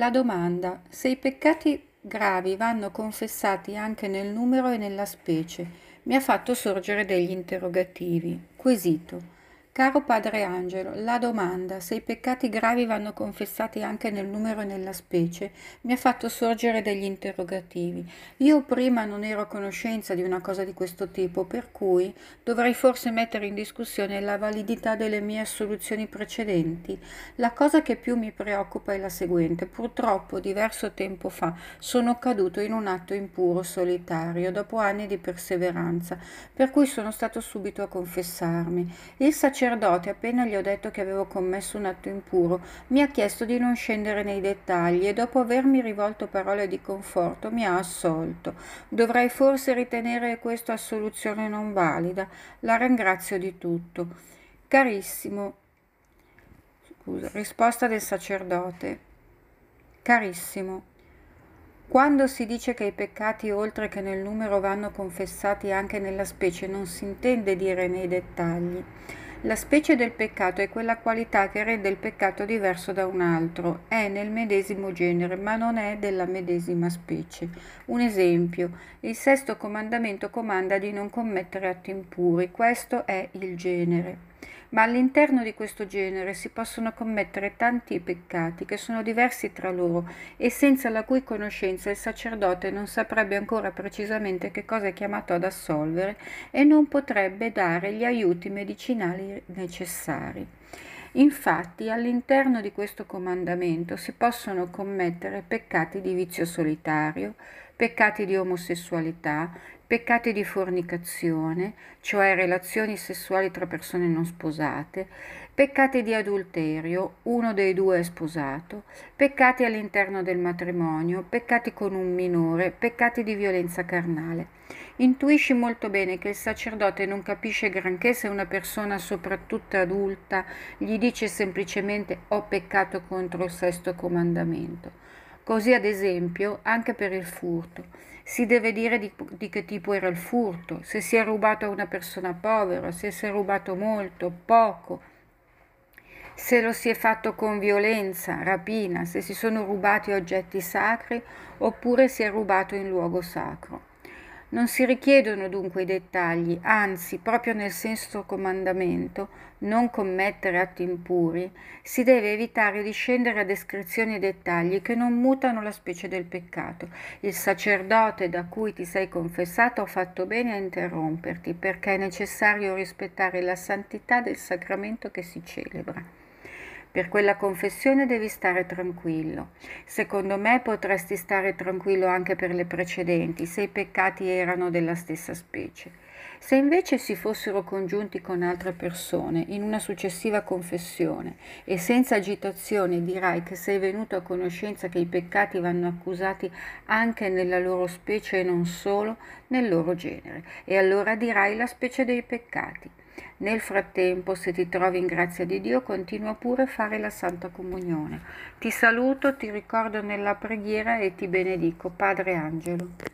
La domanda: se i peccati gravi vanno confessati anche nel numero e nella specie, mi ha fatto sorgere degli interrogativi. Quesito. Caro Padre Angelo, la domanda se i peccati gravi vanno confessati anche nel numero e nella specie mi ha fatto sorgere degli interrogativi. Io prima non ero a conoscenza di una cosa di questo tipo, per cui dovrei forse mettere in discussione la validità delle mie assoluzioni precedenti. La cosa che più mi preoccupa è la seguente. Purtroppo, diverso tempo fa, sono caduto in un atto impuro solitario, dopo anni di perseveranza, per cui sono stato subito a confessarmi. Il sacerdote sacerdote, appena gli ho detto che avevo commesso un atto impuro, mi ha chiesto di non scendere nei dettagli e dopo avermi rivolto parole di conforto mi ha assolto. Dovrei forse ritenere questa assoluzione non valida. La ringrazio di tutto. Carissimo. Scusa, risposta del sacerdote. Carissimo. Quando si dice che i peccati oltre che nel numero vanno confessati anche nella specie non si intende dire nei dettagli. La specie del peccato è quella qualità che rende il peccato diverso da un altro, è nel medesimo genere, ma non è della medesima specie. Un esempio, il sesto comandamento comanda di non commettere atti impuri, questo è il genere ma all'interno di questo genere si possono commettere tanti peccati che sono diversi tra loro e senza la cui conoscenza il sacerdote non saprebbe ancora precisamente che cosa è chiamato ad assolvere e non potrebbe dare gli aiuti medicinali necessari. Infatti all'interno di questo comandamento si possono commettere peccati di vizio solitario, peccati di omosessualità, peccati di fornicazione, cioè relazioni sessuali tra persone non sposate, peccati di adulterio, uno dei due è sposato, peccati all'interno del matrimonio, peccati con un minore, peccati di violenza carnale. Intuisci molto bene che il sacerdote non capisce granché se una persona, soprattutto adulta, gli dice semplicemente ho peccato contro il sesto comandamento. Così ad esempio anche per il furto. Si deve dire di, di, che tipo era il furto, se si è rubato a una persona povera, se si è rubato molto, poco, se lo si è fatto con violenza, rapina, se si sono rubati oggetti sacri oppure si è rubato in luogo sacro. Non si richiedono dunque i dettagli, anzi, proprio nel senso comandamento, non commettere atti impuri, si deve evitare di scendere a descrizioni e dettagli che non mutano la specie del peccato. Il sacerdote da cui ti sei confessato ha fatto bene a interromperti, perché è necessario rispettare la santità del sacramento che si celebra. Per quella confessione devi stare tranquillo. Secondo me potresti stare tranquillo anche per le precedenti, se i peccati erano della stessa specie. Se invece si fossero congiunti con altre persone in una successiva confessione e senza agitazione dirai che sei venuto a conoscenza che i peccati vanno accusati anche nella loro specie e non solo nel loro genere, e allora dirai la specie dei peccati. Nel frattempo, se ti trovi in grazia di Dio, continua pure a fare la Santa Comunione. Ti saluto, ti ricordo nella preghiera e ti benedico, Padre Angelo.